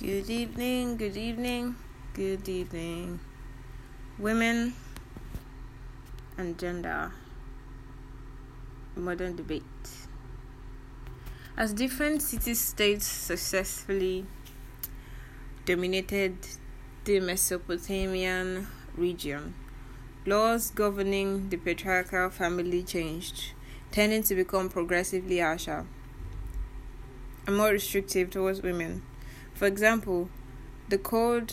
Good evening, good evening, good evening. Women and gender. Modern debate. As different city states successfully dominated the Mesopotamian region, laws governing the patriarchal family changed, tending to become progressively harsher and more restrictive towards women. For example, the code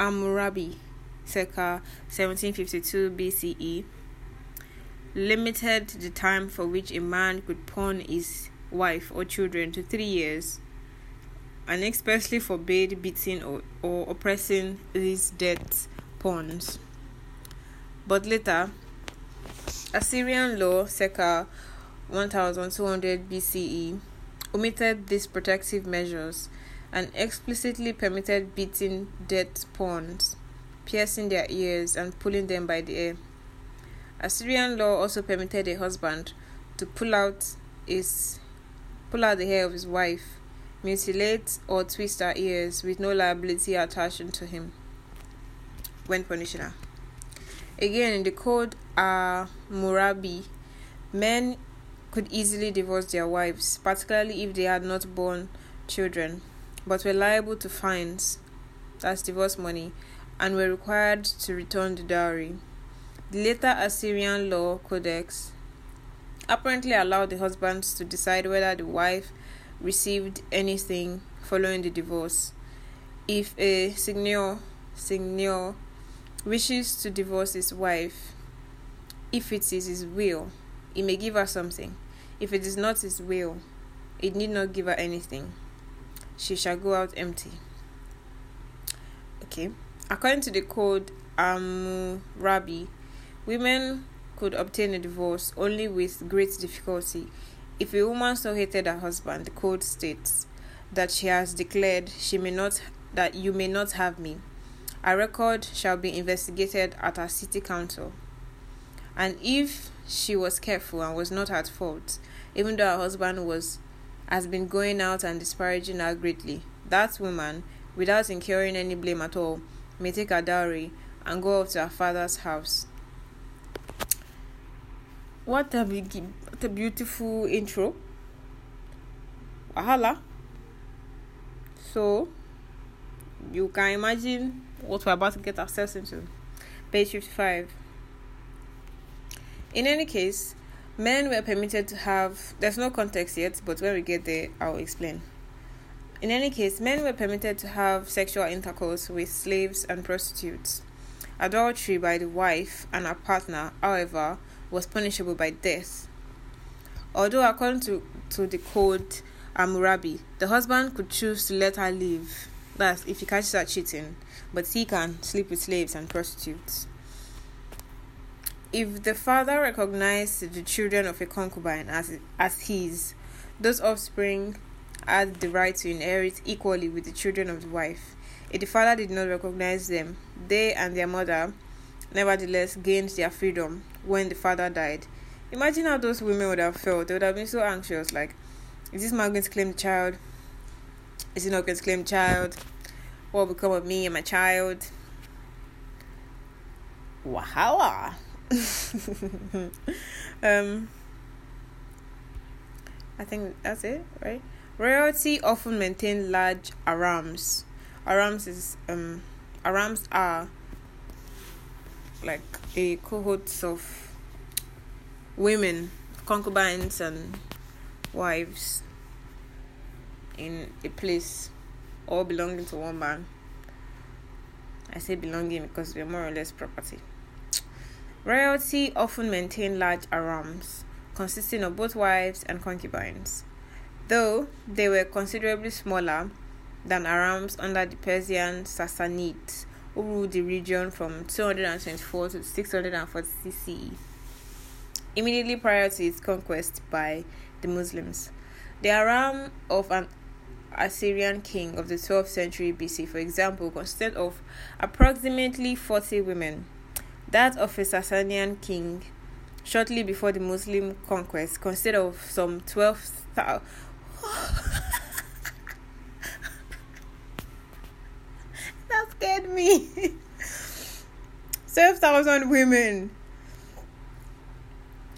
Hammurabi, circa 1752 BCE, limited the time for which a man could pawn his wife or children to three years and expressly forbade beating or, or oppressing these debt pawns. But later, Assyrian law circa 1200 BCE omitted these protective measures and explicitly permitted beating dead pawns, piercing their ears, and pulling them by the hair. Assyrian law also permitted a husband to pull out his pull out the hair of his wife, mutilate or twist her ears with no liability attached to him when punishing her. Again, in the code Hammurabi, men could easily divorce their wives, particularly if they had not borne children but were liable to fines, that's divorce money, and were required to return the dowry. The later Assyrian law codex apparently allowed the husbands to decide whether the wife received anything following the divorce. If a signor, seigneur wishes to divorce his wife, if it is his will, he may give her something. If it is not his will, he need not give her anything she shall go out empty. Okay. According to the code Hammurabi, women could obtain a divorce only with great difficulty. If a woman so hated her husband, the code states that she has declared she may not that you may not have me. A record shall be investigated at her city council. And if she was careful and was not at fault, even though her husband was has been going out and disparaging her greatly. That woman, without incurring any blame at all, may take her dowry and go off to her father's house. What a, what a beautiful intro. Wahala. So, you can imagine what we're about to get ourselves into. Page 55. In any case, Men were permitted to have, there's no context yet, but when we get there, I'll explain. In any case, men were permitted to have sexual intercourse with slaves and prostitutes. Adultery by the wife and her partner, however, was punishable by death. Although, according to, to the code Hammurabi, the husband could choose to let her live, that's if he catches her cheating, but he can sleep with slaves and prostitutes. If the father recognized the children of a concubine as, as his, those offspring had the right to inherit equally with the children of the wife. If the father did not recognize them, they and their mother nevertheless gained their freedom when the father died. Imagine how those women would have felt. They would have been so anxious like, is this man going to claim the child? Is he not going to claim the child? What will become of me and my child? Wahala. um, I think that's it, right? Royalty often maintain large arams. Arams is um harems are like a cohort of women, concubines and wives in a place all belonging to one man. I say belonging because we're more or less property. Royalty often maintained large harems, consisting of both wives and concubines, though they were considerably smaller than harems under the Persian Sassanids, who ruled the region from 224 to 640 CE, immediately prior to its conquest by the Muslims. The harem of an Assyrian king of the 12th century BC, for example, consisted of approximately 40 women that of a Sasanian king shortly before the Muslim conquest consisted of some 12,000. that scared me. 12,000 women.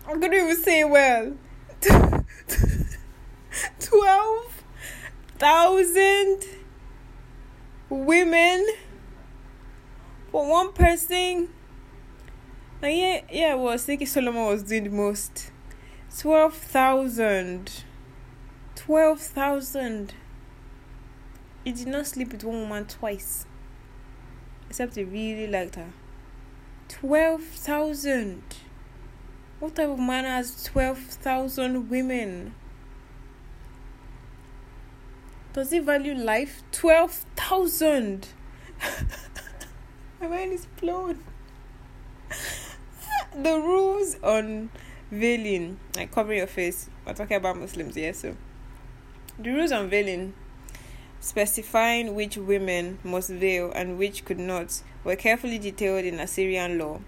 I couldn't even say well. 12,000 women for one person. Yeah, yeah, well, Seki Solomon was doing the most. 12,000. 12,000. He did not sleep with one woman twice. Except he really liked her. 12,000. What type of man has 12,000 women? Does he value life? 12,000. My mind is blown. The rules on veiling, like covering your face, we're talking about Muslims, yeah, so the rules on veiling specifying which women must veil and which could not were carefully detailed in Assyrian law.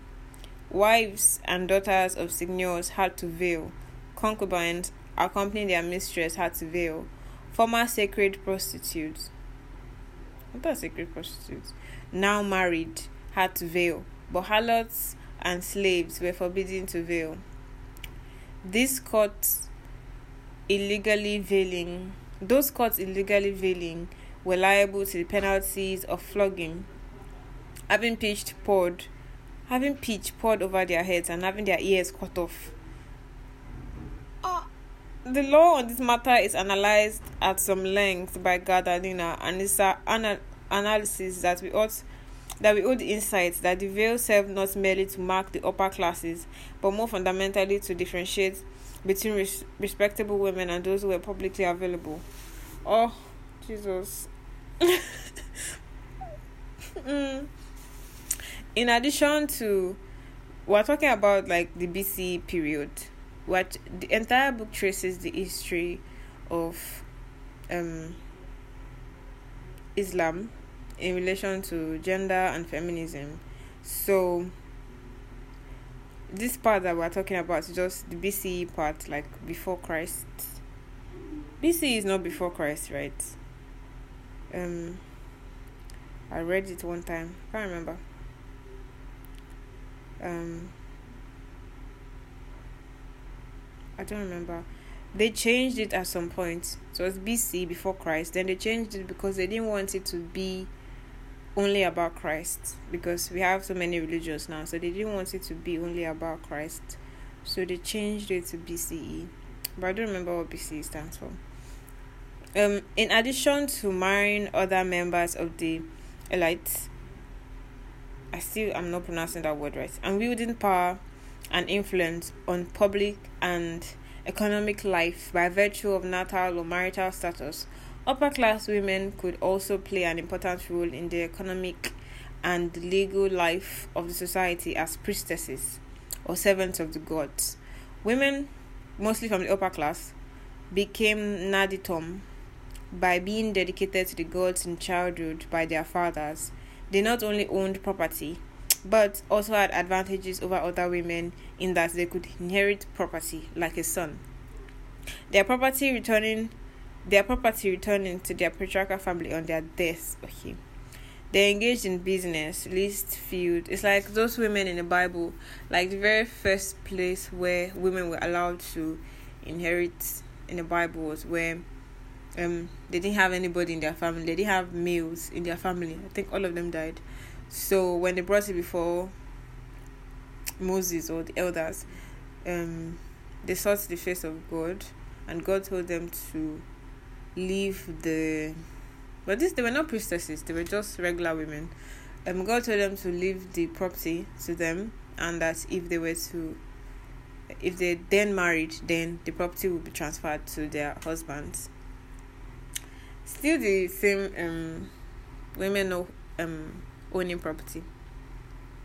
Wives and daughters of seigneurs had to veil, concubines accompanying their mistress had to veil, former sacred prostitutes. What are sacred prostitutes? Now married had to veil, but harlots and slaves were forbidden to veil. This caught illegally veiling those caught illegally veiling were liable to the penalties of flogging, having pitched poured, having pitch poured over their heads, and having their ears cut off. Uh, the law on this matter is analyzed at some length by Gerda Lerner, and it's an ana- analysis that we ought that we owe the insight that the veil served not merely to mark the upper classes, but more fundamentally to differentiate between res- respectable women and those who were publicly available. Oh, Jesus. mm. In addition to, we're talking about like the BC period, what the entire book traces the history of um, Islam in relation to gender and feminism. So, this part that we're talking about is just the BCE part, like before Christ. BCE is not before Christ, right? Um, I read it one time. I Can't remember. Um, I don't remember. They changed it at some point. So it's BC before Christ. Then they changed it because they didn't want it to be only about Christ because we have so many religions now. So they didn't want it to be only about Christ. So they changed it to BCE. But I don't remember what BCE stands for. Um, in addition to marrying other members of the elite, I still I'm not pronouncing that word right, and wielding power and influence on public and economic life by virtue of natal or marital status, Upper class women could also play an important role in the economic and legal life of the society as priestesses or servants of the gods. Women, mostly from the upper class, became naditum by being dedicated to the gods in childhood by their fathers. They not only owned property, but also had advantages over other women in that they could inherit property like a son. Their property returning their property returning to their patriarchal family on their death. Okay. They engaged in business, least field. It's like those women in the Bible, like the very first place where women were allowed to inherit in the Bible was where um they didn't have anybody in their family. They didn't have males in their family. I think all of them died. So when they brought it before Moses or the elders, um, they sought the face of God, and God told them to leave the but this they were not priestesses they were just regular women. Um god told them to leave the property to them and that if they were to if they then married then the property would be transferred to their husbands. Still the same um women know um owning property.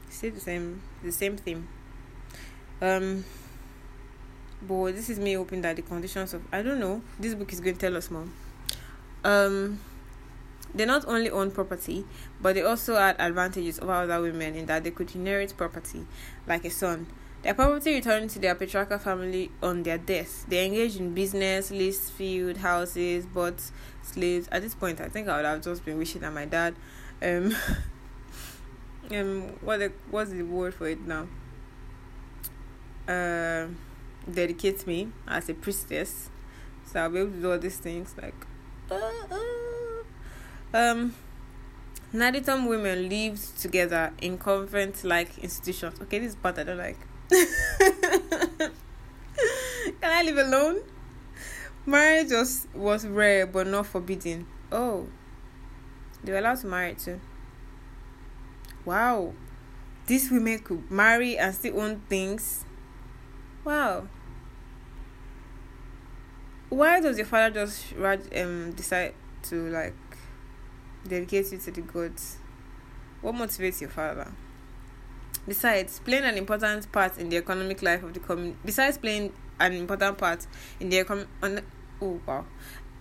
Still the same the same thing. Um but this is me hoping that the conditions of I don't know. This book is going to tell us more. Um, they not only own property, but they also had advantages over other women in that they could inherit property, like a son. Their property returned to their patriarchal family on their death. They engaged in business, leased field, houses, bought slaves. At this point, I think I would have just been wishing that my dad um, um what the, what's the word for it now? Uh, dedicate me as a priestess, so I'll be able to do all these things like. Uh, uh. Um, women lived together in convent-like institutions. Okay, this part I don't like. Can I live alone? Marriage was was rare but not forbidden. Oh, they were allowed to marry too. Wow, these women could marry and still own things. Wow. Why does your father just um decide to like dedicate you to the gods? What motivates your father? Besides, playing an important part in the economic life of the community. Besides playing an important part in the econ- on, oh wow,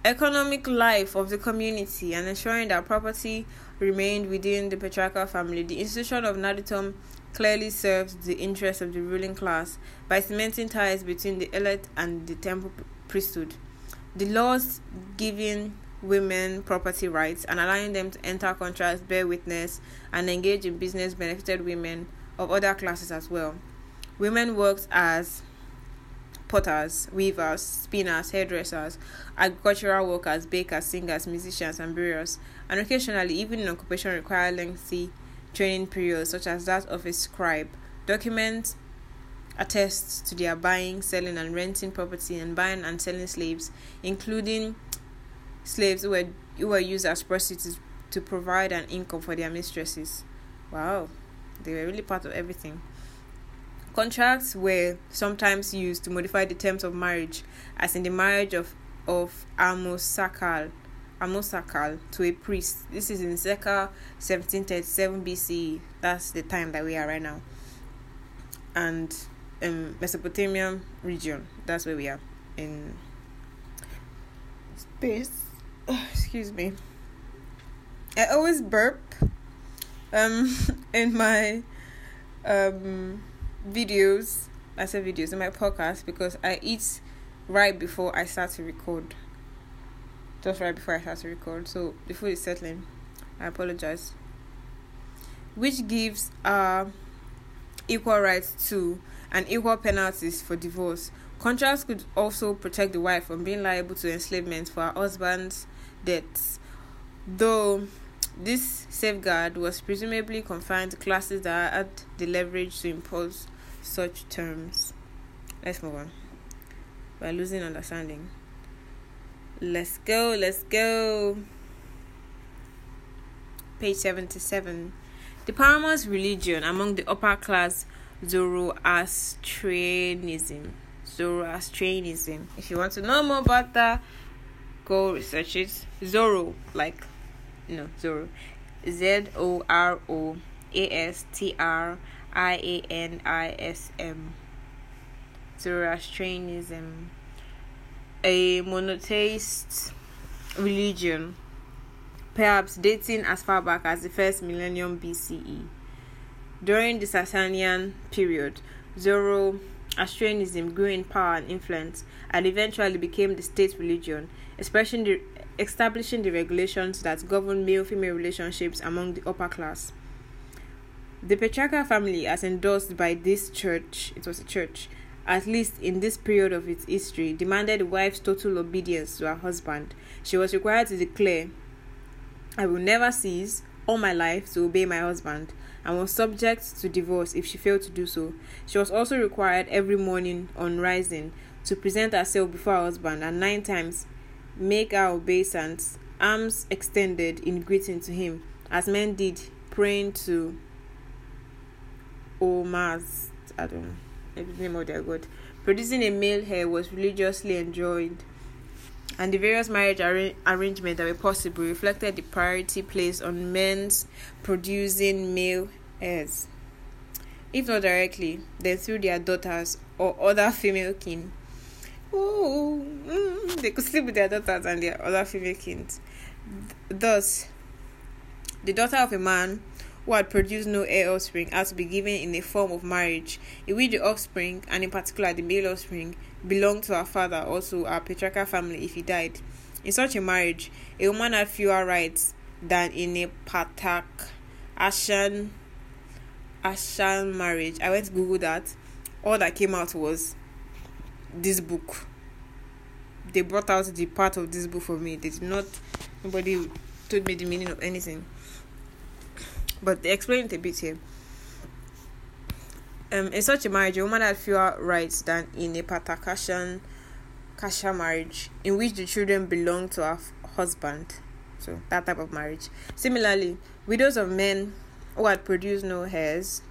economic life of the community and ensuring that property remained within the patriarchal family, the institution of Naditum clearly serves the interests of the ruling class by cementing ties between the elite and the temple priesthood. The laws giving women property rights and allowing them to enter contracts, bear witness, and engage in business benefited women of other classes as well. Women worked as potters, weavers, spinners, hairdressers, agricultural workers, bakers, singers, musicians, and brewers, and occasionally even in occupation require lengthy training periods, such as that of a scribe. Documents attest to their buying, selling, and renting property and buying and selling slaves, including slaves who were, who were used as prostitutes to provide an income for their mistresses. Wow, they were really part of everything. Contracts were sometimes used to modify the terms of marriage, as in the marriage of, of Amosakal, Amosakal to a priest. This is in circa 1737 BCE. That's the time that we are right now. And um, Mesopotamian region. That's where we are in space. Oh, excuse me. I always burp um in my um videos. I say videos in my podcast because I eat right before I start to record. Just right before I start to record. So the food is settling. I apologize. Which gives uh equal rights to and equal penalties for divorce. Contracts could also protect the wife from being liable to enslavement for her husband's debts, though this safeguard was presumably confined to classes that had the leverage to impose such terms. Let's move on. We're losing understanding. Let's go, let's go. Page 77. The paramount religion among the upper class Zoroastrianism. Zoroastrianism. If you want to know more about that, go research it. Zoro, like, no, Zoro. Z O R O A S T R I A N I S M. Zoroastrianism, a monotheist religion, perhaps dating as far back as the first millennium BCE. During the Sasanian period, Zoroastrianism grew in power and influence and eventually became the state religion, the, establishing the regulations that govern male female relationships among the upper class. The patriarchal family, as endorsed by this church, it was a church, at least in this period of its history, demanded the wife's total obedience to her husband. She was required to declare, I will never cease all my life to obey my husband, and was subject to divorce if she failed to do so. She was also required every morning on rising to present herself before her husband and nine times make her obeisance, arms extended in greeting to him, as men did praying to Omas, I don't know, the name of their god. Producing a male heir was religiously enjoined, and the various marriage arra- arrangements that were possible reflected the priority placed on men's producing male heirs. If not directly, then through their daughters or other female kin. Ooh, mm, they could sleep with their daughters and their other female kin. Thus, the daughter of a man who had produced no heir offspring had to be given in a form of marriage, in which the offspring, and in particular the male offspring, belonged to her father or to her patriarchal family if he died. In such a marriage, a woman had fewer rights than in a Patak Ashan Ashan marriage. I went to Google that. All that came out was this book. They brought out the part of this book for me. They did not. Nobody told me the meaning of anything. But they explained it a bit here. Um, in such a marriage, a woman had fewer rights than in a patakashan kasha marriage, in which the children belong to her husband. So that type of marriage. Similarly, widows of men who had produced no heirs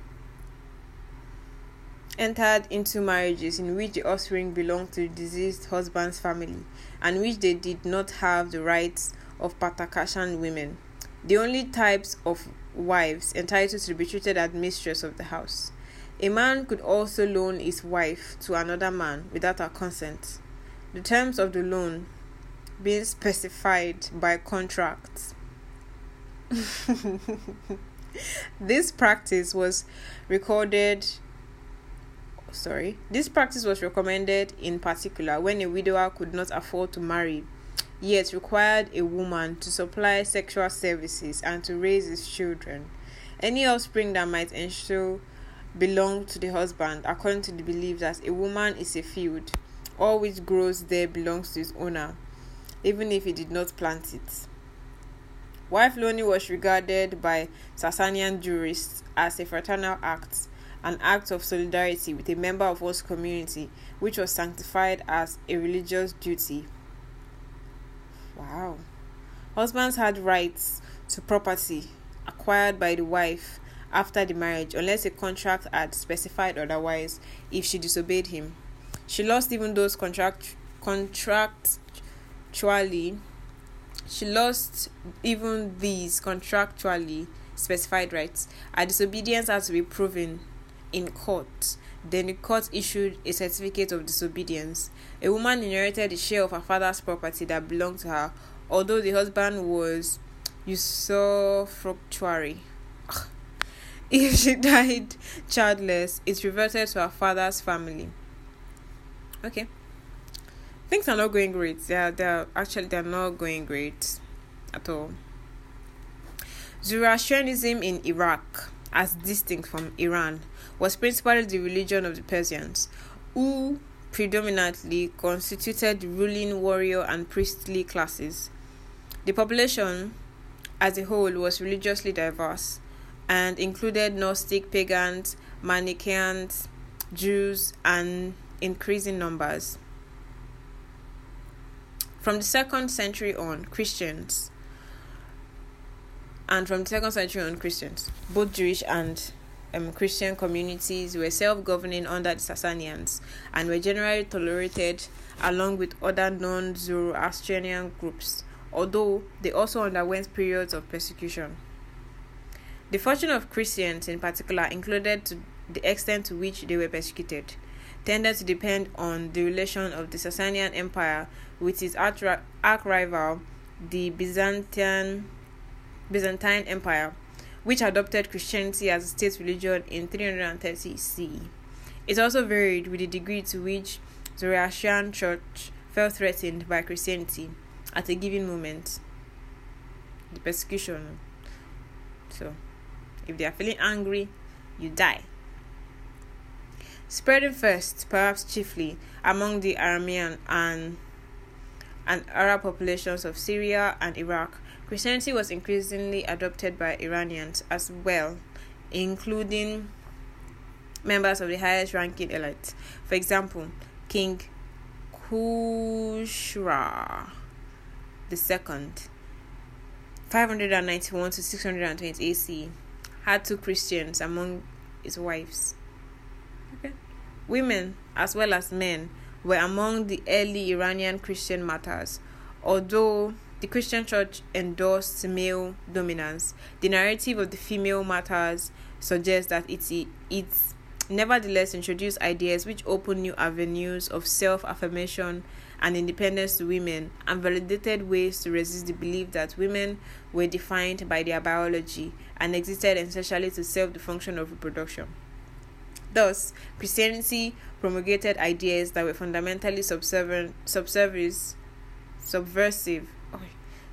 entered into marriages in which the offspring belonged to the deceased husband's family and which they did not have the rights of Patakashan women, the only types of wives entitled to be treated as mistress of the house. A man could also loan his wife to another man without her consent. The terms of the loan being specified by contract. this practice was recorded sorry this practice was recommended in particular when a widower could not afford to marry yet required a woman to supply sexual services and to raise his children any offspring that might ensue belonged to the husband according to the belief that a woman is a field all which grows there belongs to its owner even if he did not plant it Wife loaning was regarded by Sasanian jurists as a fraternal act, an act of solidarity with a member of one's community, which was sanctified as a religious duty. Wow. Husbands had rights to property acquired by the wife after the marriage, unless a contract had specified otherwise if she disobeyed him. She lost even those contract contractually she lost even these contractually specified rights. Her disobedience had to be proven in court. Then the court issued a certificate of disobedience. A woman inherited a share of her father's property that belonged to her, although the husband was usufructuary. if she died childless, it reverted to her father's family. Okay things are not going great. They're they're actually they're not going great at all. Zoroastrianism in Iraq, as distinct from Iran, was principally the religion of the Persians, who predominantly constituted ruling warrior and priestly classes. The population as a whole was religiously diverse and included Gnostic pagans, Manichaeans, Jews, and increasing numbers. From the second century on, Christians, and from the second century on, Christians, both Jewish and um, Christian communities were self governing under the Sasanians and were generally tolerated along with other non Zoroastrian groups, although they also underwent periods of persecution. The fortune of Christians, in particular, included the extent to which they were persecuted tended to depend on the relation of the Sasanian Empire with its arch rival, the Byzantine, Byzantine Empire, which adopted Christianity as a state religion in 330 CE. It also varied with the degree to which the Zoroastrian church felt threatened by Christianity at a given moment. The persecution. So, if they are feeling angry, you die spreading first, perhaps chiefly, among the Aramean and, and Arab populations of Syria and Iraq. Christianity was increasingly adopted by Iranians as well, including members of the highest ranking elite. For example, King Khusra II, 591 to 620 AC, had two Christians among his wives. Women, as well as men, were among the early Iranian Christian martyrs. Although the Christian church endorsed male dominance, the narrative of the female martyrs suggests that it, it nevertheless introduced ideas which opened new avenues of self affirmation and independence to women and validated ways to resist the belief that women were defined by their biology and existed essentially to serve the function of reproduction. Thus, Christianity promulgated ideas that were fundamentally subservient, subservice, subversive,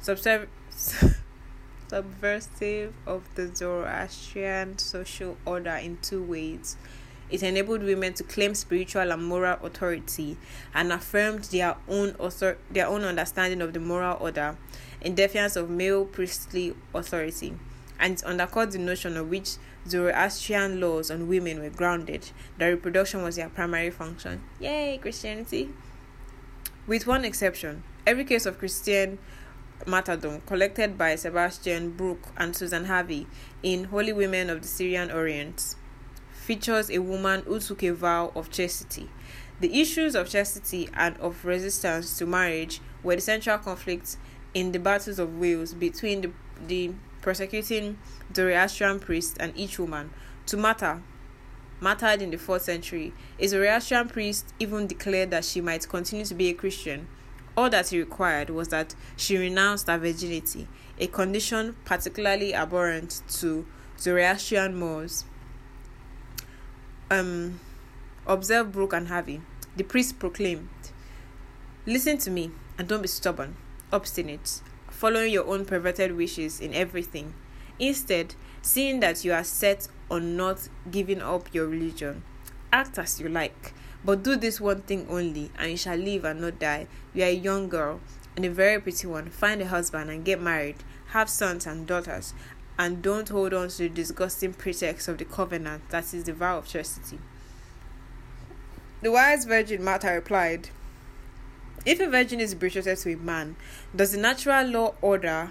subversive of the Zoroastrian social order in two ways. It enabled women to claim spiritual and moral authority and affirmed their own author- their own understanding of the moral order in defiance of male priestly authority. And it undercut the notion on which Zoroastrian laws on women were grounded, that reproduction was their primary function. Yay, Christianity! With one exception, every case of Christian martyrdom collected by Sebastian Brock and Susan Harvey in Holy Women of the Syrian Orient features a woman who took a vow of chastity. The issues of chastity and of resistance to marriage were the central conflicts in the battles of Wales between the, the persecuting Zoroastrian priest and each woman. To Martha, martyred in the 4th century, a Zoroastrian priest even declared that she might continue to be a Christian. All that he required was that she renounced her virginity, a condition particularly abhorrent to Zoroastrian Moors um, observe Brock and Harvey. The priest proclaimed, Listen to me and don't be stubborn, obstinate, following your own perverted wishes in everything. Instead, seeing that you are set on not giving up your religion, act as you like, but do this one thing only, and you shall live and not die. You are a young girl and a very pretty one. Find a husband and get married. Have sons and daughters, and don't hold on to the disgusting pretext of the covenant that is the vow of chastity. The wise virgin Martha replied, If a virgin is betrothed to a man, does the natural law order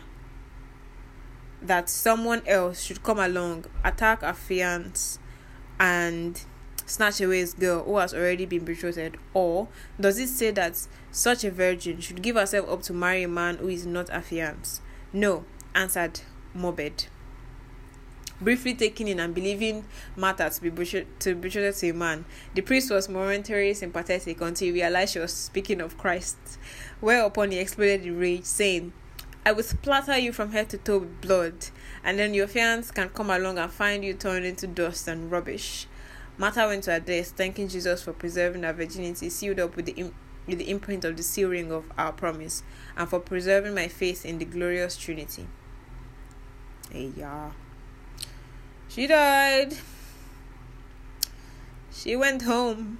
that someone else should come along, attack a fiance, and snatch away his girl who has already been betrothed? Or does it say that such a virgin should give herself up to marry a man who is not affianced? No, answered Mobed briefly taking in and believing Martha to be betrothed to, be betrothed to a man. The priest was momentarily sympathetic until he realized she was speaking of Christ. Whereupon he exploded in rage, saying, I will splatter you from head to toe with blood, and then your fiance can come along and find you turned into dust and rubbish. Martha went to her death, thanking Jesus for preserving her virginity, sealed up with the Im- with the imprint of the seal ring of our promise, and for preserving my faith in the glorious Trinity. Hey, yeah. She died. She went home.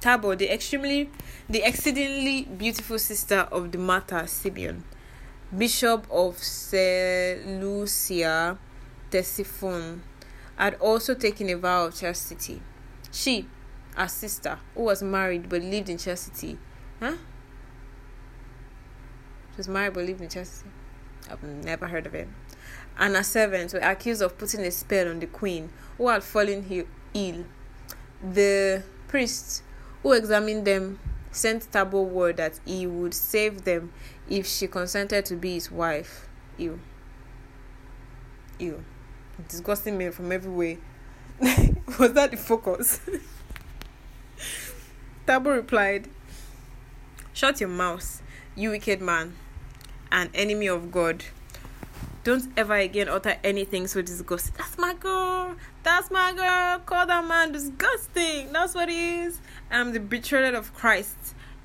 Tabo, the extremely, the exceedingly beautiful sister of the martyr Simeon, Bishop of Seleucia, Ctesiphon, had also taken a vow of chastity. She, her sister, who was married but lived in chastity, huh? She was married but lived in chastity. I've never heard of it and her servants were accused of putting a spell on the queen, who had fallen ill. The priest who examined them sent Tabo word that he would save them if she consented to be his wife. Ew. Ew. Disgusting men from everywhere. Was that the focus? Tabo replied, Shut your mouth, you wicked man, an enemy of God. Don't ever again utter anything so disgusting. That's my girl. That's my girl. Call that man disgusting. That's what he is. I'm the betrothed of Christ.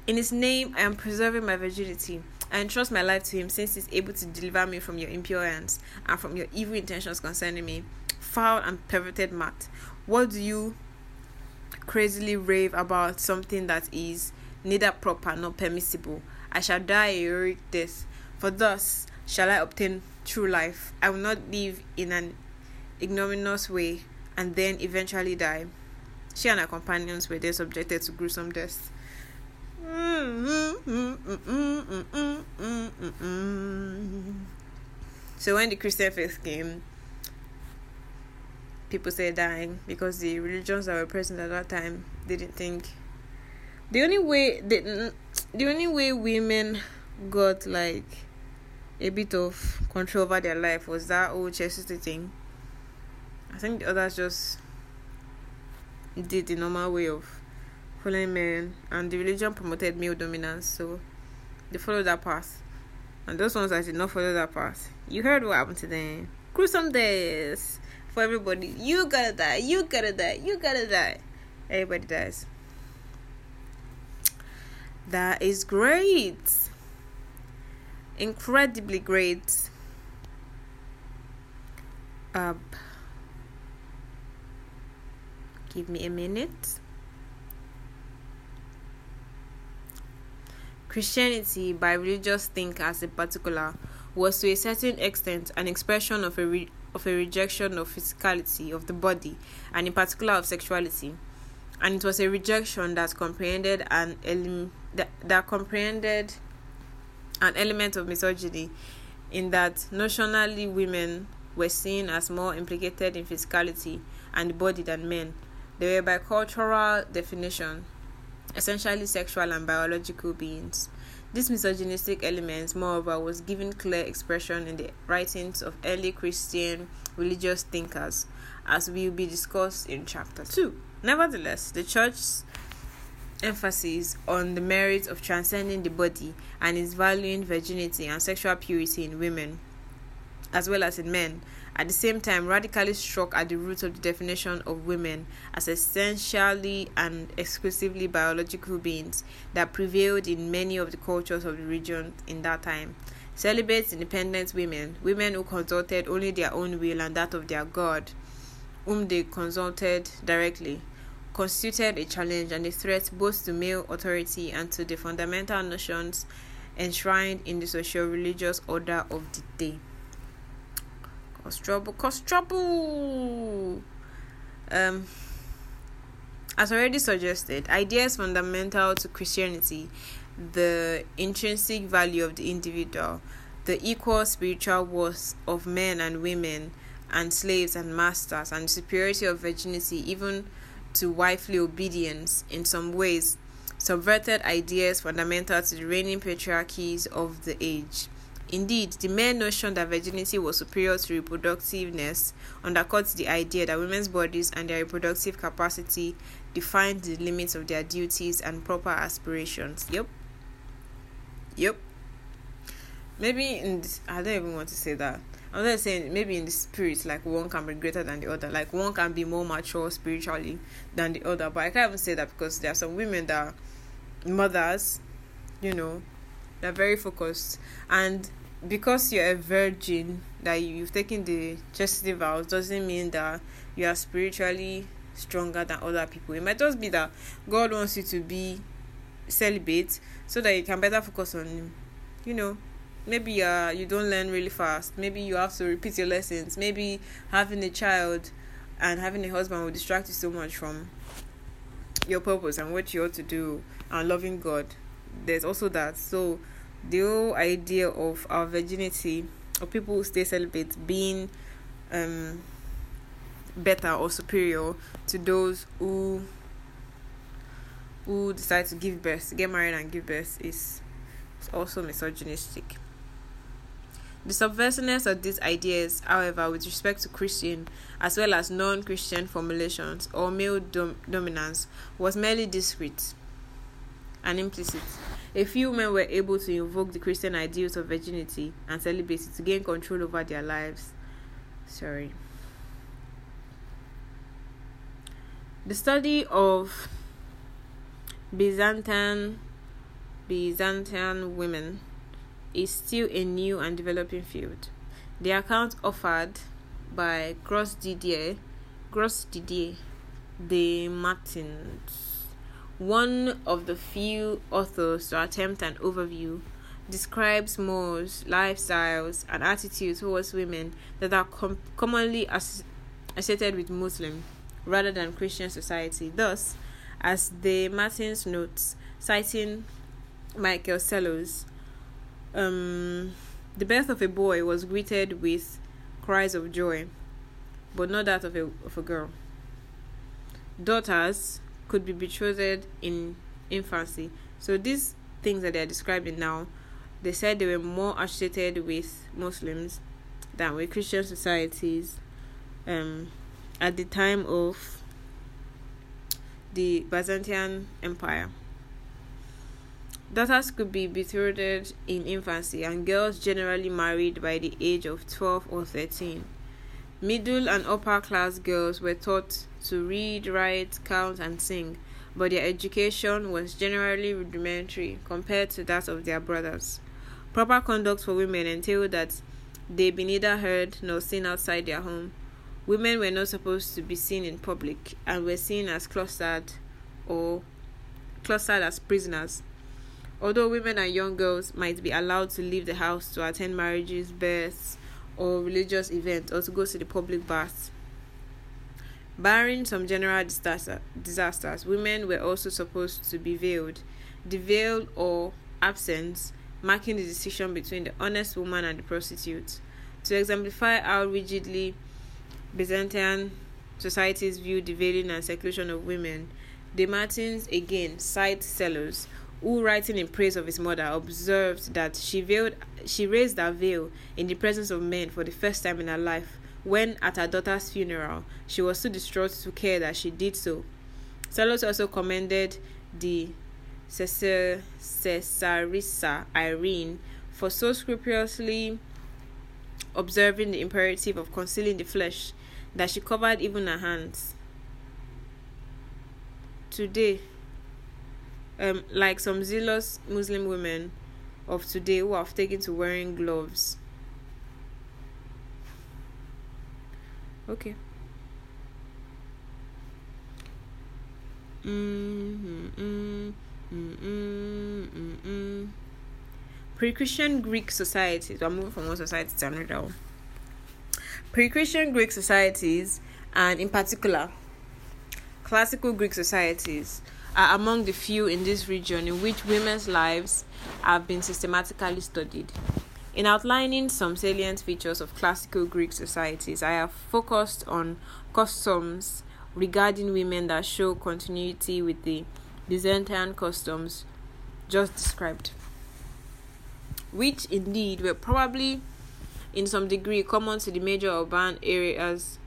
In his name, I am preserving my virginity. I entrust my life to him since he's able to deliver me from your impure hands and from your evil intentions concerning me. Foul and perverted mat. What do you crazily rave about something that is neither proper nor permissible? I shall die a heroic death, for thus shall I obtain true life. I will not live in an ignominious way and then eventually die. She and her companions were then subjected to gruesome deaths. Mm-hmm. So when the Christian faith came, people said dying because the religions that were present at that time didn't think the only way the, the only way women got like a bit of control over their life was that old chastity thing. I think the others just did the normal way of men, and the religion promoted male dominance, so they followed that path. And those ones that did not follow that path, you heard what happened to them. Gruesome days for everybody. You gotta die, you gotta die, you gotta die. Everybody dies. That is great incredibly great. up. Give me a minute. Christianity, by religious thinkers in particular, was to a certain extent an expression of a re- of a rejection of physicality of the body, and in particular of sexuality. And it was a rejection that comprehended an elim- that, that comprehended an element of misogyny in that notionally women were seen as more implicated in physicality and the body than men. They were by cultural definition essentially sexual and biological beings. This misogynistic element, moreover, was given clear expression in the writings of early Christian religious thinkers, as will be discussed in chapter 2. Nevertheless, the church's emphasis on the merit of transcending the body and its valuing virginity and sexual purity in women, as well as in men, at the same time radically struck at the root of the definition of women as essentially and exclusively biological beings that prevailed in many of the cultures of the region in that time. Celibate, independent women, women who consulted only their own will and that of their God, whom they consulted directly, constituted a challenge and a threat both to male authority and to the fundamental notions enshrined in the social religious order of the day. Cause trouble, cause trouble. Um, as already suggested, ideas fundamental to Christianity, the intrinsic value of the individual, the equal spiritual worth of men and women, and slaves and masters, and the superiority of virginity, even to wifely obedience in some ways, subverted ideas fundamental to the reigning patriarchies of the age. Indeed, the mere notion that virginity was superior to reproductiveness undercuts the idea that women's bodies and their reproductive capacity define the limits of their duties and proper aspirations. Yep. Yep. Maybe in this, I don't even want to say that. I'm just saying maybe in the spirit, like one can be greater than the other. Like one can be more mature spiritually than the other. But I can't even say that because there are some women that mothers, you know, they're very focused. And because you're a virgin that you've taken the chastity vows doesn't mean that you are spiritually stronger than other people. It might just be that god wants you to be celibate so that you can better focus on you know maybe uh you don't learn really fast. Maybe you have to repeat your lessons. Maybe having a child and having a husband will distract you so much from your purpose and what you ought to do and loving god there's also that. So the whole idea of our virginity or people who stay celibate being um better or superior to those who who decide to give birth, get married and give birth is, also misogynistic. The subversiveness of these ideas, however, with respect to Christian as well as non Christian formulations or male dom- dominance, was merely discreet and implicit. A few men were able to invoke the Christian ideals of virginity and celibacy to gain control over their lives. Sorry. The study of Byzantine Byzantine women is still a new and developing field. The account offered by Gros Didier, Gros Didier the Martins one of the few authors to attempt an overview, describes Moors' lifestyles and attitudes towards women that are com- commonly as- associated with Muslim rather than Christian society. Thus, as de Matons notes, citing Michael Psellos, um, the birth of a boy was greeted with cries of joy, but not that of a, of a girl. Daughters could be betrothed in infancy. So these things that they're describing now, they said they were more associated with Muslims than with Christian societies um, at the time of the Byzantine Empire. Daughters could be betrothed in infancy, and girls generally married by the age of 12 or 13. Middle and upper class girls were taught to read, write, count, and sing, but their education was generally rudimentary compared to that of their brothers. Proper conduct for women entailed that they be neither heard nor seen outside their home. Women were not supposed to be seen in public and were seen as clustered or clustered as prisoners. Although women and young girls might be allowed to leave the house to attend marriages, births, or religious events, or to go to the public baths. Barring some general disaster, disasters, women were also supposed to be veiled. The veil or absence marking the distinction between the honest woman and the prostitute. To exemplify how rigidly Byzantine societies viewed the veiling and seclusion of women, De Matons again cite Psellos, who, writing in praise of his mother, observed that she veiled, she raised her veil in the presence of men for the first time in her life, when at her daughter's funeral she was too distraught to care that she did so. Psellos also commended the Caesarissa Irene for so scrupulously observing the imperative of concealing the flesh that she covered even her hands. Today, um, like some zealous Muslim women of today who have taken to wearing gloves. Okay. Mm-hmm, mm-hmm. Pre-Christian Greek societies. We're moving from one society to another. Pre-Christian Greek societies, and in particular, classical Greek societies, are among the few in this region in which women's lives have been systematically studied. In outlining some salient features of classical Greek societies, I have focused on customs regarding women that show continuity with the Byzantine customs just described, which indeed were probably in some degree common to the major urban areas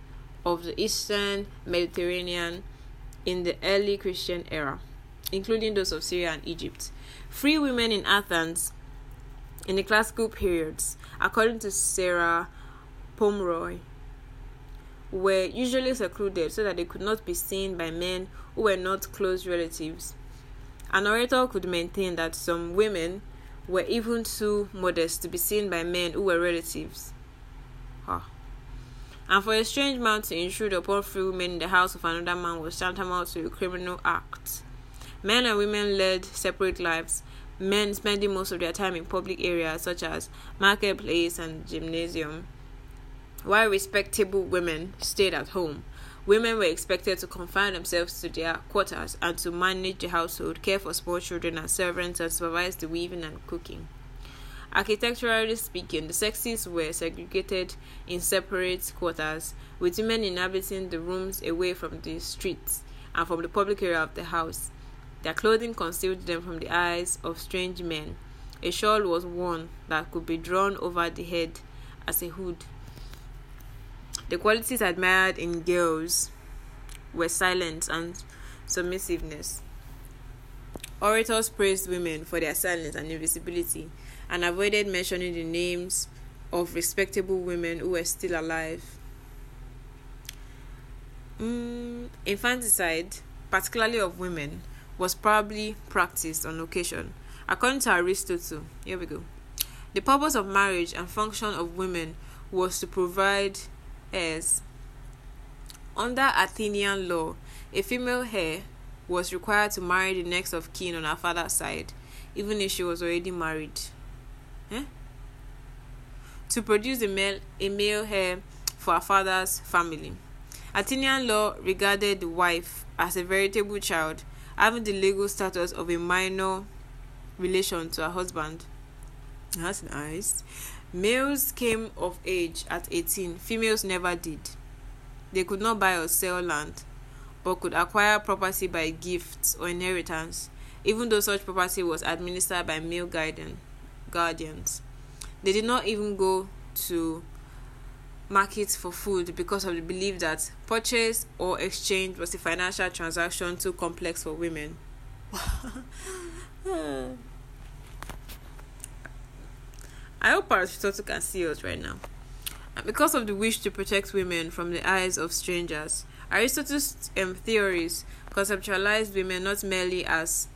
of the eastern Mediterranean in the early Christian era, including those of Syria and Egypt. Free women in Athens in the classical periods, according to Sarah Pomeroy, were usually secluded so that they could not be seen by men who were not close relatives. An orator could maintain that some women were even too modest to be seen by men who were relatives. Huh. And for a strange man to intrude upon free women in the house of another man was tantamount to a criminal act. Men and women led separate lives, men spending most of their time in public areas such as marketplace and gymnasium while respectable women stayed at home. Women were expected to confine themselves to their quarters and to manage the household, care for small children and servants, and supervise the weaving and cooking. Architecturally speaking, the sexes were segregated in separate quarters, with women inhabiting the rooms away from the streets and from the public area of the house. Their clothing concealed them from the eyes of strange men. A shawl was worn that could be drawn over the head as a hood. The qualities admired in girls were silence and submissiveness. Orators praised women for their silence and invisibility and avoided mentioning the names of respectable women who were still alive. Mm, infanticide, particularly of women, was probably practiced on occasion. According to Aristotle, here we go. The purpose of marriage and function of women was to provide heirs. under Athenian law, a female heir was required to marry the next of kin on her father's side, even if she was already married. Eh? To produce a male, a male heir for her father's family. Athenian law regarded the wife as a veritable child, having the legal status of a minor relation to her husband. That's nice. Males came of age at 18, females never did. They could not buy or sell land, but could acquire property by gifts or inheritance, even though such property was administered by male guardian, guardians. They did not even go to markets for food because of the belief that purchase or exchange was a financial transaction too complex for women. I hope Aristotle can see us right now. And because of the wish to protect women from the eyes of strangers, Aristotle's um, theories conceptualized women not merely as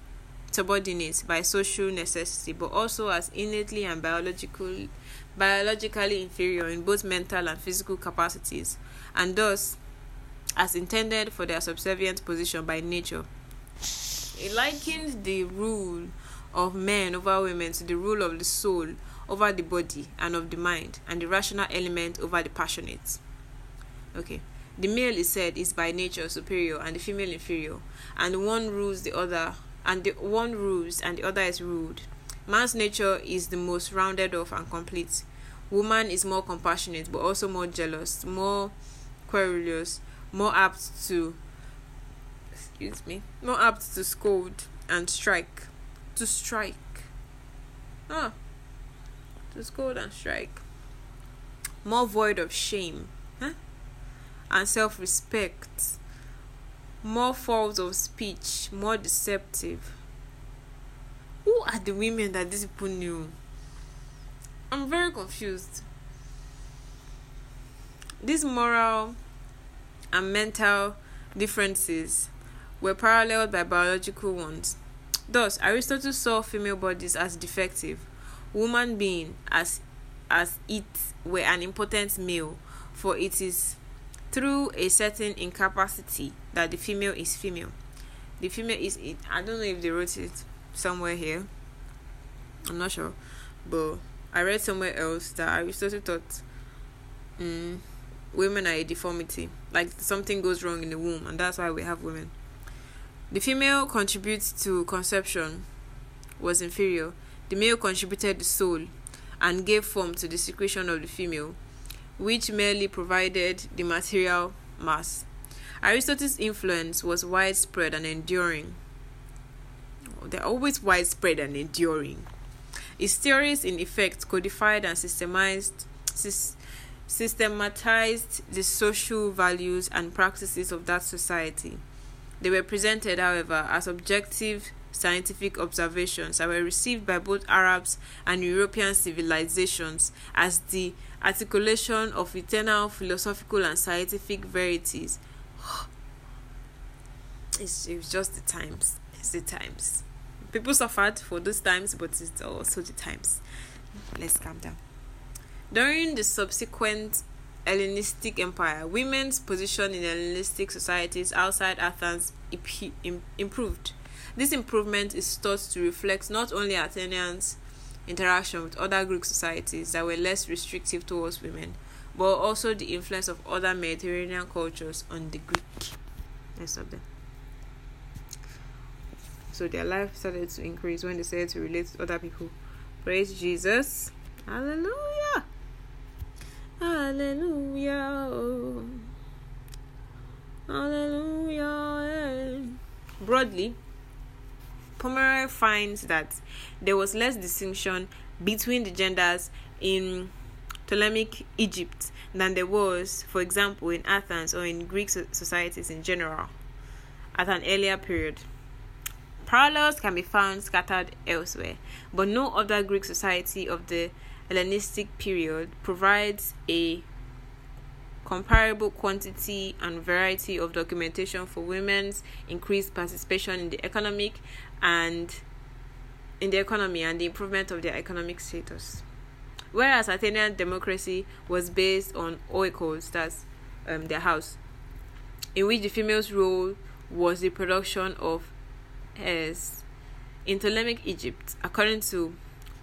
subordinates by social necessity, but also as innately and biologically biologically inferior in both mental and physical capacities, and thus as intended for their subservient position by nature. He likened the rule of men over women to the rule of the soul over the body and of the mind, and the rational element over the passionate. Okay. The male is said is by nature superior and the female inferior, and one rules the other and the one rules and the other is ruled. Man's nature is the most rounded off and complete. Woman is more compassionate but also more jealous, more querulous, more apt to excuse me, more apt to scold and strike. To strike. Ah. To scold and strike. More void of shame. Huh? And self respect. More faults of speech, more deceptive. Who are the women that these people knew? I'm very confused. These moral and mental differences were paralleled by biological ones. Thus, Aristotle saw female bodies as defective, woman being as as it were an impotent male, for it is through a certain incapacity that the female is female. The female is it. I don't know if they wrote it somewhere here. I'm not sure, but I read somewhere else that Aristotle thought mm, women are a deformity, like something goes wrong in the womb, and that's why we have women. The female contributes to conception was inferior. The male contributed the soul and gave form to the secretion of the female, which merely provided the material mass. Aristotle's influence was widespread and enduring. They're always widespread and enduring. His theories, in effect, codified and systematized, systematized the social values and practices of that society. They were presented, however, as objective scientific observations that were received by both Arabs and European civilizations as the articulation of eternal philosophical and scientific verities. It's, it's just the times. It's the times. People suffered for those times, but it's also the times. Let's calm down. During the subsequent Hellenistic Empire, women's position in Hellenistic societies outside Athens improved. This improvement is thought to reflect not only Athenians' interaction with other Greek societies that were less restrictive towards women, but also the influence of other Mediterranean cultures on the Greek. Let's stop there. So their life started to increase when they started to relate to other people. Praise Jesus. Hallelujah. Hallelujah. Hallelujah. Broadly, Pomeroy finds that there was less distinction between the genders in Ptolemaic Egypt than there was, for example, in Athens or in Greek societies in general at an earlier period. Parallels can be found scattered elsewhere, but no other Greek society of the Hellenistic period provides a comparable quantity and variety of documentation for women's increased participation in the economic and in the economy and the improvement of their economic status. Whereas Athenian democracy was based on oikos, that's um, their house, in which the female's role was the production of heirs. In Ptolemaic Egypt, according to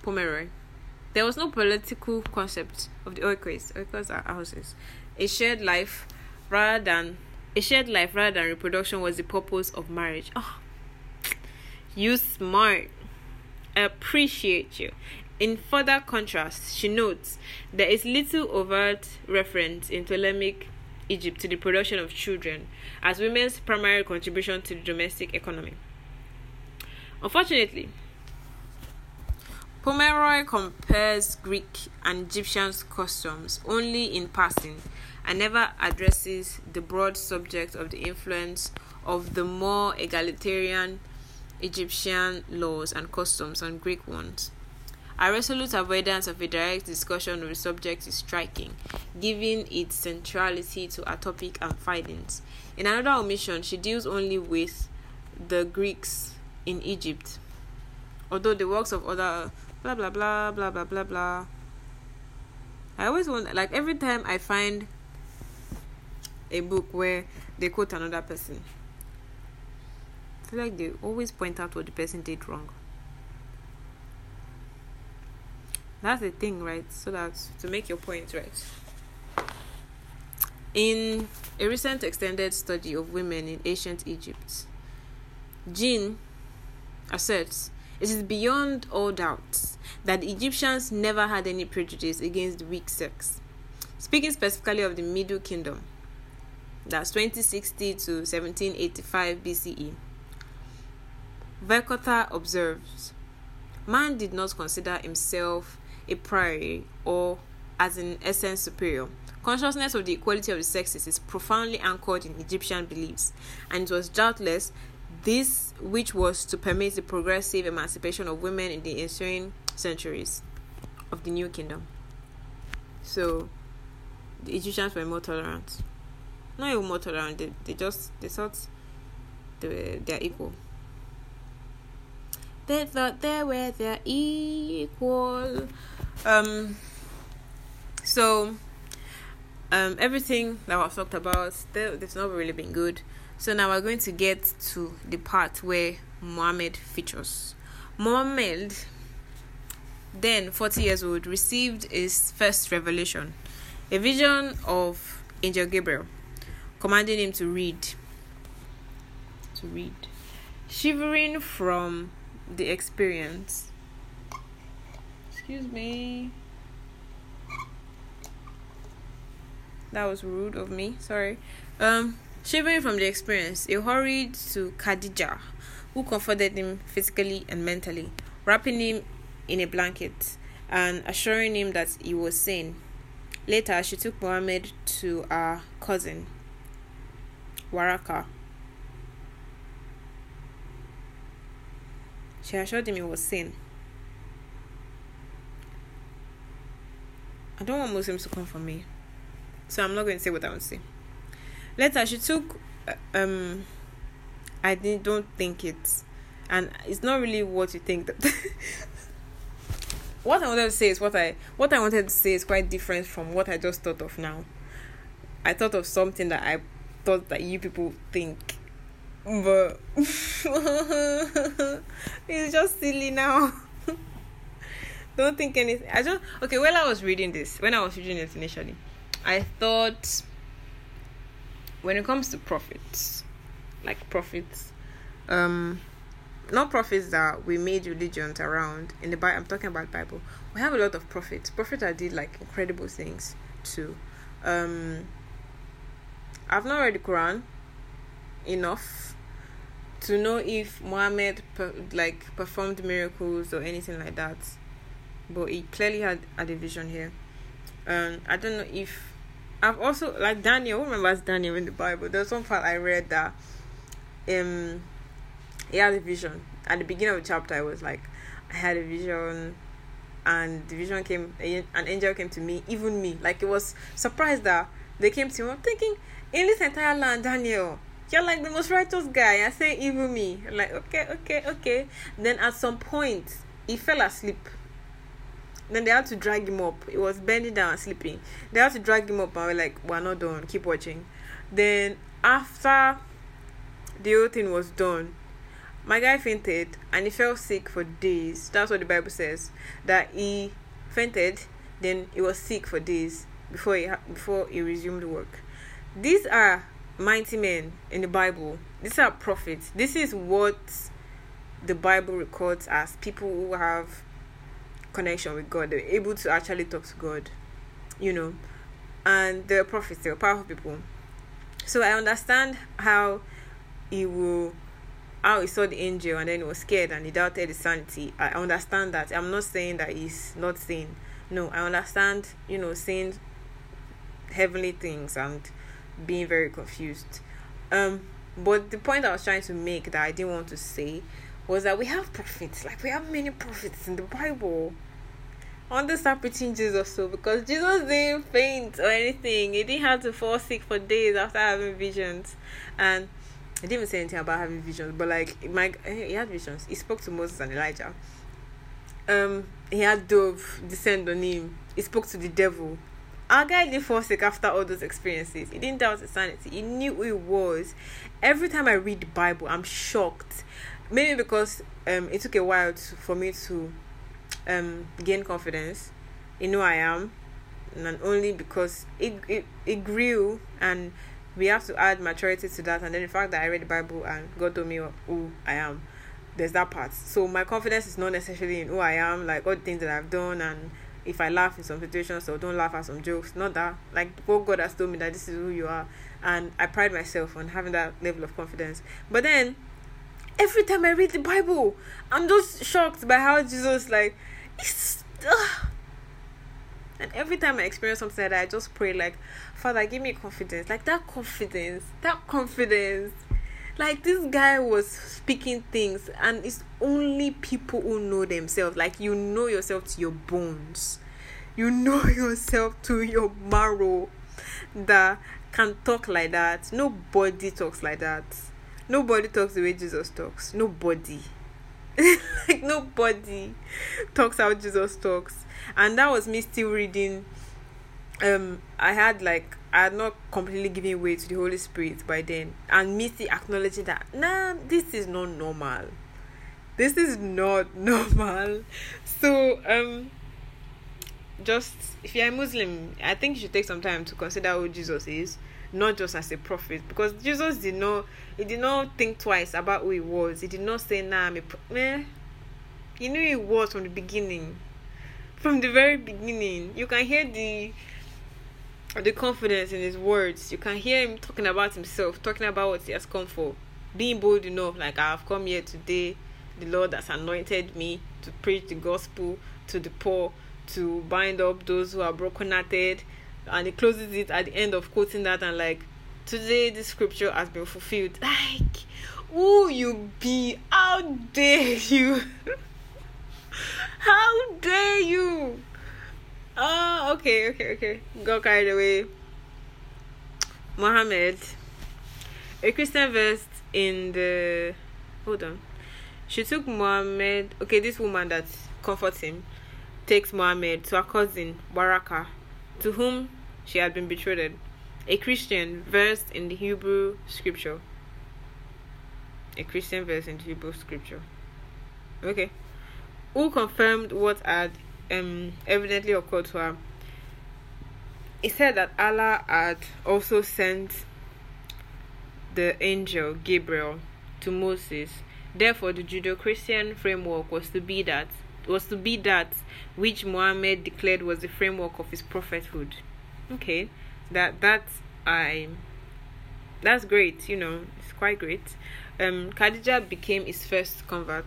Pomeroy, there was no political concept of the oikos. Oikos are houses. A shared life rather than a shared life rather than reproduction was the purpose of marriage. Oh, you smart. I appreciate you. In further contrast, she notes there is little overt reference in Ptolemaic Egypt to the production of children as women's primary contribution to the domestic economy. Unfortunately, Pomeroy compares Greek and Egyptian customs only in passing and never addresses the broad subject of the influence of the more egalitarian Egyptian laws and customs on Greek ones. A resolute avoidance of a direct discussion of the subject is striking, giving its centrality to a topic and findings. In another omission, she deals only with the Greeks in Egypt, although the works of other blah blah blah blah blah blah blah. I always want like every time I find a book where they quote another person. I feel like they always point out what the person did wrong. That's the thing, right? So that to make your point right. In a recent extended study of women in ancient Egypt, Jean asserts it is beyond all doubt that the Egyptians never had any prejudice against the weak sex. Speaking specifically of the Middle Kingdom, that's 2060 to 1785 BCE, Vercoutter observes Man did not consider himself a priori or as in essence superior. Consciousness of the equality of the sexes is profoundly anchored in Egyptian beliefs, and it was doubtless this which was to permit the progressive emancipation of women in the ensuing centuries of the New Kingdom. So, the Egyptians were more tolerant. Not even more tolerant. They, they just they thought they were, they are equal. They thought they were their equal. Um. So, um, everything that I've talked about, they, they've not really been good. So now we're going to get to the part where Muhammad features. Muhammad, then 40 years old, received his first revelation, a vision of Angel Gabriel, commanding him to read. To read. Shivering from the experience. Excuse me. That was rude of me. Sorry. Um Shivering from the experience, he hurried to Khadija, who comforted him physically and mentally, wrapping him in a blanket and assuring him that he was sane. Later, she took Mohammed to her cousin, Waraka. She assured him he was sane. I don't want Muslims to come for me, so I'm not going to say what I want to say. Later, she took. Uh, um, I didn't, don't think it, and it's not really what you think. That what I wanted to say is what I what I wanted to say is quite different from what I just thought of now. I thought of something that I thought that you people think, but it's just silly now. Don't think anything. I just okay. When I was reading this, when I was reading it initially, I thought when it comes to profits, like profits, um, not profits that we made religions around in the Bible. I'm talking about Bible. We have a lot of prophets. Prophets that did like incredible things too. Um, I've not read the Quran enough to know if Muhammad per, like performed miracles or anything like that, but he clearly had, had a vision here. Um, I don't know if I've also like Daniel. Who remembers Daniel in the Bible? There's one part I read that um he had a vision at the beginning of the chapter. I was like, I had a vision, and the vision came. An angel came to me, even me. Like it was surprised that they came to me. I'm thinking in this entire land, Daniel. You're like the most righteous guy. I say even me. I'm like okay, okay, okay. Then at some point, he fell asleep then they had to drag him up. He was bending down sleeping. They had to drag him up and we're like, we're not done. Keep watching. Then after the whole thing was done, my guy fainted and he fell sick for days. That's what the Bible says. That he fainted, then he was sick for days before he before he resumed work. These are mighty men in the Bible. These are prophets. This is what the Bible records as people who have connection with God. They were able to actually talk to God, you know. And they were prophets, they were powerful people. So I understand how he will how he saw the angel and then he was scared and he doubted his sanity. I understand that. I'm not saying that he's not sane. No, I understand, you know, seeing heavenly things and being very confused. Um, but the point I was trying to make that I didn't want to say was that we have prophets. Like we have many prophets in the Bible. To start preaching Jesus so because Jesus didn't faint or anything. He didn't have to fall sick for days after having visions. And he didn't say anything about having visions, but like my he had visions. He spoke to Moses and Elijah. Um, he had dove descend on him. He spoke to the devil. our guy didn't fall sick after all those experiences. He didn't doubt his sanity. He knew who he was. Every time I read the Bible, I'm shocked. Maybe because um, it took a while to, for me to um, gain confidence in who I am, and only because it, it it grew, and we have to add maturity to that. And then the fact that I read the Bible and God told me who I am, there's that part. So my confidence is not necessarily in who I am, like all the things that I've done and if I laugh in some situations or don't laugh at some jokes. Not that like what God has told me that this is who you are, and I pride myself on having that level of confidence. But then every time I read the Bible, I'm just shocked by how Jesus like it's. Uh, and every time I experience something like that, I just pray like, Father, give me confidence. Like that confidence, that confidence. Like this guy was speaking things, and it's only people who know themselves. Like you know yourself to your bones, you know yourself to your marrow that can talk like that. Nobody talks like that. Nobody talks the way Jesus talks. Nobody. like nobody talks how Jesus talks. And that was me still reading um I had like I had not completely given way to the Holy Spirit by then, and me still acknowledging that nah, this is not normal. This is not normal. So um, just if you're a Muslim, I think you should take some time to consider who Jesus is, not just as a prophet, because Jesus did not he did not think twice about who he was. He did not say nah, I'm a pro-. He knew he was from the beginning. From the very beginning, you can hear the the confidence in his words. You can hear him talking about himself, talking about what he has come for, being bold enough, like I have come here today. The Lord has anointed me to preach the gospel to the poor, to bind up those who are brokenhearted. And he closes it at the end of quoting that and like, today this scripture has been fulfilled. Like, who you be? How dare you? How dare you? Oh, okay, okay, okay. Got carried away. Muhammad. A Christian verse in the. Hold on. She took Muhammad. Okay, this woman that comforts him takes Muhammad to her cousin, Waraka, to whom she had been betrothed. A Christian versed in the Hebrew scripture. A Christian verse in the Hebrew scripture. Okay. Who confirmed what had um, evidently occurred to her. It said that Allah had also sent the angel Gabriel to Moses. Therefore, the Judeo-Christian framework was to be that was to be that which Muhammad declared was the framework of his prophethood. Okay, that that I that's great. You know, it's quite great. Um, Khadija became his first convert.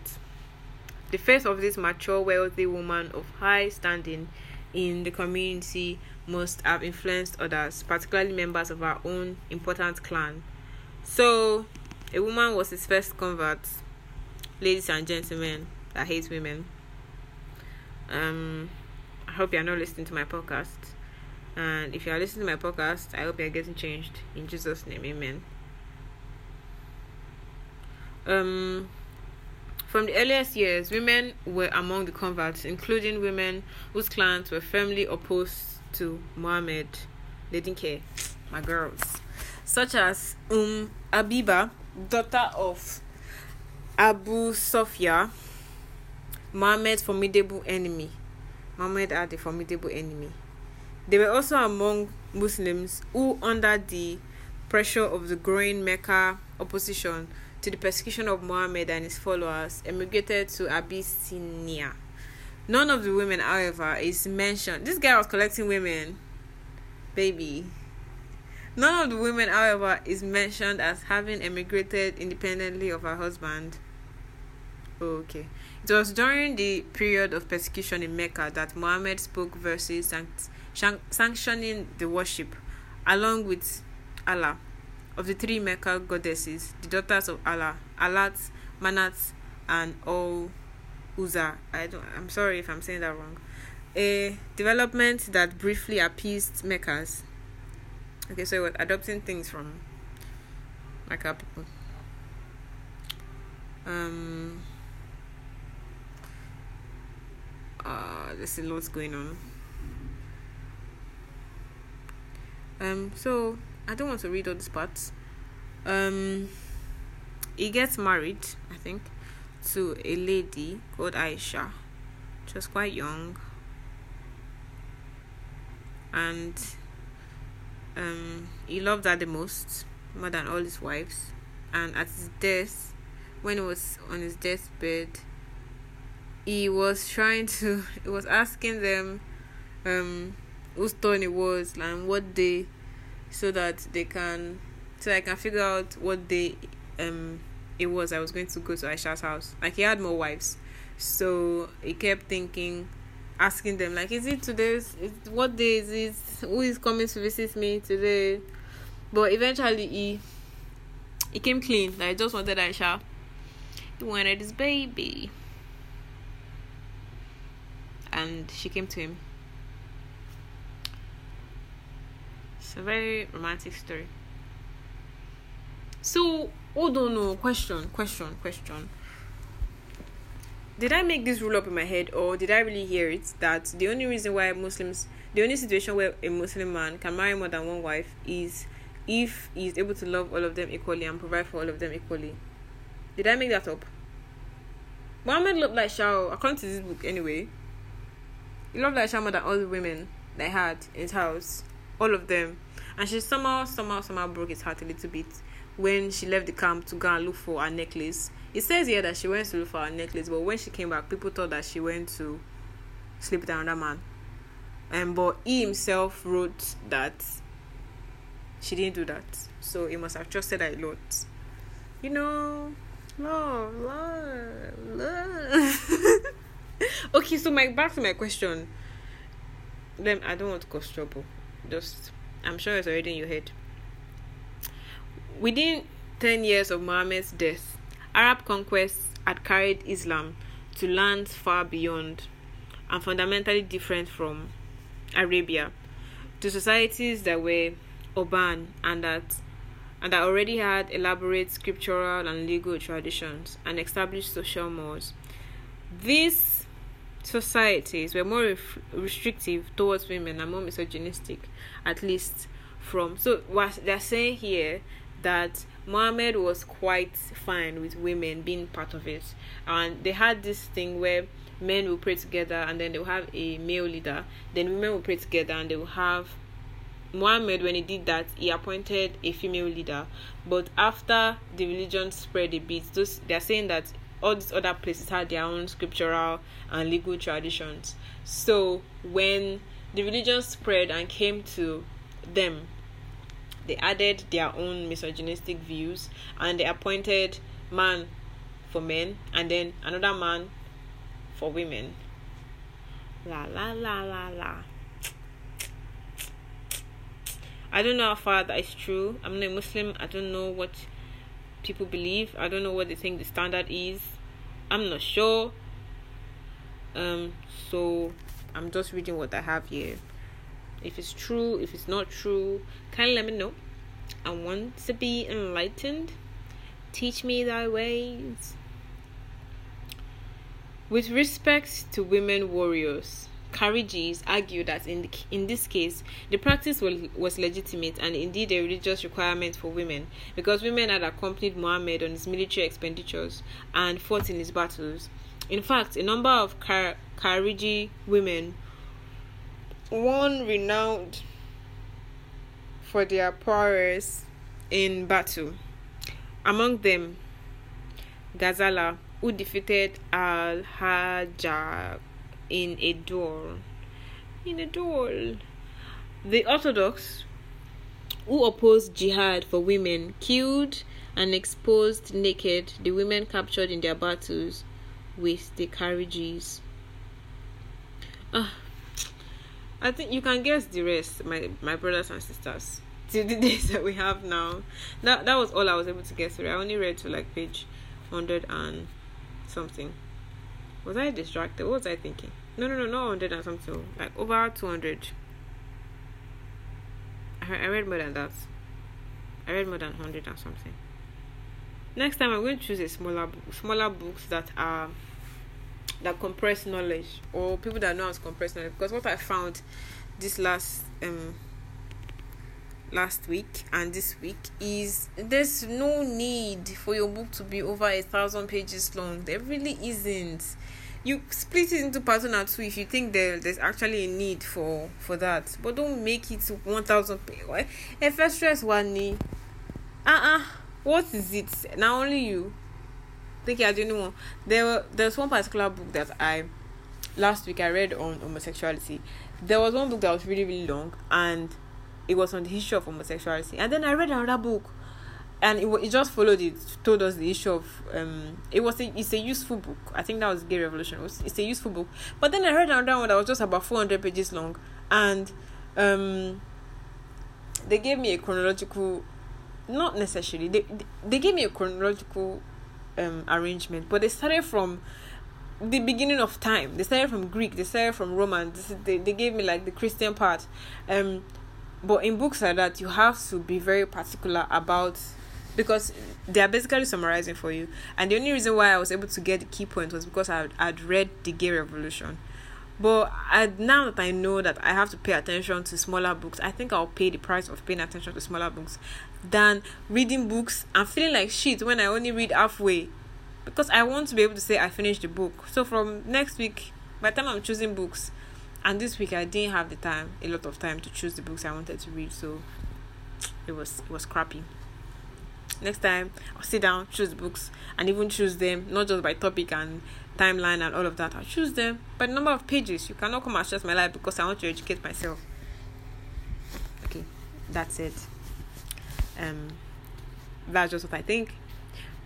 The face of this mature, wealthy woman of high standing in the community must have influenced others, particularly members of our own important clan. So, a woman was his first convert. Ladies and gentlemen that hate women. Um, I hope you are not listening to my podcast. And if you are listening to my podcast, I hope you are getting changed. In Jesus' name, amen. Um, from the earliest years, women were among the converts, including women whose clans were firmly opposed to Muhammad. They didn't care, my girls, such as Um Abiba, daughter of Abu Sufyan, Muhammad's formidable enemy. Muhammad had a formidable enemy. They were also among Muslims who, under the pressure of the growing Mecca opposition, to the persecution of Muhammad and his followers, emigrated to Abyssinia. None of the women, however, is mentioned. This guy was collecting women, baby. None of the women, however, is mentioned as having emigrated independently of her husband. Oh, okay. It was during the period of persecution in Mecca that Muhammad spoke verses sanctioning the worship along with Allah of the three Mecca goddesses, the daughters of Allah, Alat, Manat, and Uzza. I don't. I'm sorry if I'm saying that wrong. A development that briefly appeased Meccas. Okay, so we're adopting things from Mecca people. Um. Uh, there's a lot going on. Um, so I don't want to read all these parts. Um, he gets married, I think, to a lady called Aisha. She was quite young, and um, he loved her the most, more than all his wives. And at his death, when he was on his deathbed, he was trying to, he was asking them um, whose turn it was and what day, so that they can, so I can figure out what day um it was I was going to go to Aisha's house. Like he had more wives, so he kept thinking asking them like is it today's is, what day is it? Who is coming to visit me today? But eventually he he came clean. Like i just wanted aisha. He wanted his baby and she came to him it's a very romantic story so hold on no question question question did I make this rule up in my head or did I really hear it that the only reason why Muslims the only situation where a Muslim man can marry more than one wife is if he's able to love all of them equally and provide for all of them equally. Did I make that up? Muhammad loved like Aisha, according to this book anyway. He loved Aisha more than all the women they had in his house. All of them. And she somehow, somehow, somehow broke his heart a little bit when she left the camp to go and look for her necklace it says here that she went to look for her necklace, but when she came back, people thought that she went to sleep with another man. And um, but he himself wrote that she didn't do that. So he must have trusted her a lot. You know, love, love, love. okay, so my back to my question. Then I don't want to cause trouble. Just I'm sure it's already in your head. Within ten years of Muhammad's death, Arab conquests had carried Islam to lands far beyond and fundamentally different from Arabia, to societies that were urban and that and that already had elaborate scriptural and legal traditions and established social mores. These societies were more restrictive towards women and more misogynistic, at least from. So what they're saying here that Muhammad was quite fine with women being part of it. And they had this thing where men will pray together and then they'll have a male leader. Then women will pray together and they will have Muhammad when he did that he appointed a female leader. But after the religion spread a bit, those they're saying that all these other places had their own scriptural and legal traditions. So when the religion spread and came to them, they added their own misogynistic views and they appointed man for men and then another man for women. La la la la la. I don't know how far that is true. I'm not a Muslim. I don't know what people believe. I don't know what they think the standard is. I'm not sure. Um, so I'm just reading what I have here if it's true, if it's not true, kindly let me know. I want to be enlightened. Teach me thy ways. With respect to women warriors, Kharijis argued that in, in this case, the practice was, was legitimate and indeed a religious requirement for women because women had accompanied Muhammad on his military expenditures and fought in his battles. In fact, a number of Khariji women one renowned for their prowess in battle. Among them, Ghazala, who defeated Al Hajjaj in a duel. In a duel. The Orthodox, who opposed jihad for women, killed and exposed naked the women captured in their battles with the Kharijis. Ah, I think you can guess the rest, my my brothers and sisters. To the days that we have now. That that was all I was able to through. I only read to like page hundred and something. Was I distracted? What was I thinking? No, no, no, not hundred and something. Like over two hundred. I, I read more than that. I read more than hundred and something. Next time I'm going to choose a smaller book, smaller books that are that compress knowledge or people that know how to compress knowledge because what i found this last um last week and this week is there's no need for your book to be over a thousand pages long. There really isn't. You split it into part one and two if you think there, there's actually a need for for that, but don't make it one thousand pages. I stress one uh uh, what is it? Now only you. Think you're the only one. There, there's one particular book that I last week I read on homosexuality. There was one book that was really really long and it was on the issue of homosexuality. And then I read another book, and it, it just followed it, told us the issue of um. It was a it's a useful book. I think that was Gay Revolution. It was, it's a useful book. But then I read another one that was just about four hundred pages long, and um. They gave me a chronological, not necessarily. They they, gave me a chronological, um arrangement, but they started from the beginning of time. They started from Greek. They started from Roman. They, they gave me like the Christian part. Um, but in books like that you have to be very particular about because they are basically summarizing for you. And the only reason why i was able to get the key point was because i had read the gay revolution. But I, now that i know that i have to pay attention to smaller books i think i'll pay the price of paying attention to smaller books than reading books and feeling like shit when i only read halfway. Because i want to be able to say i finished the book. So from next week by the time i'm choosing books and this week I didn't have the time, a lot of time to choose the books I wanted to read, so it was it was crappy. Next time I'll sit down, choose books, and even choose them not just by topic and timeline and all of that. I'll choose them by number of pages. You cannot come and stress my life because I want to educate myself. Okay, that's it. Um, that's just what I think.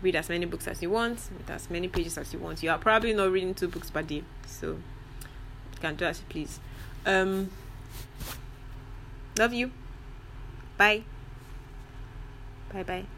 Read as many books as you want, with as many pages as you want. You are probably not reading two books per day, so can do as you please. Um, love you. Bye. Bye bye.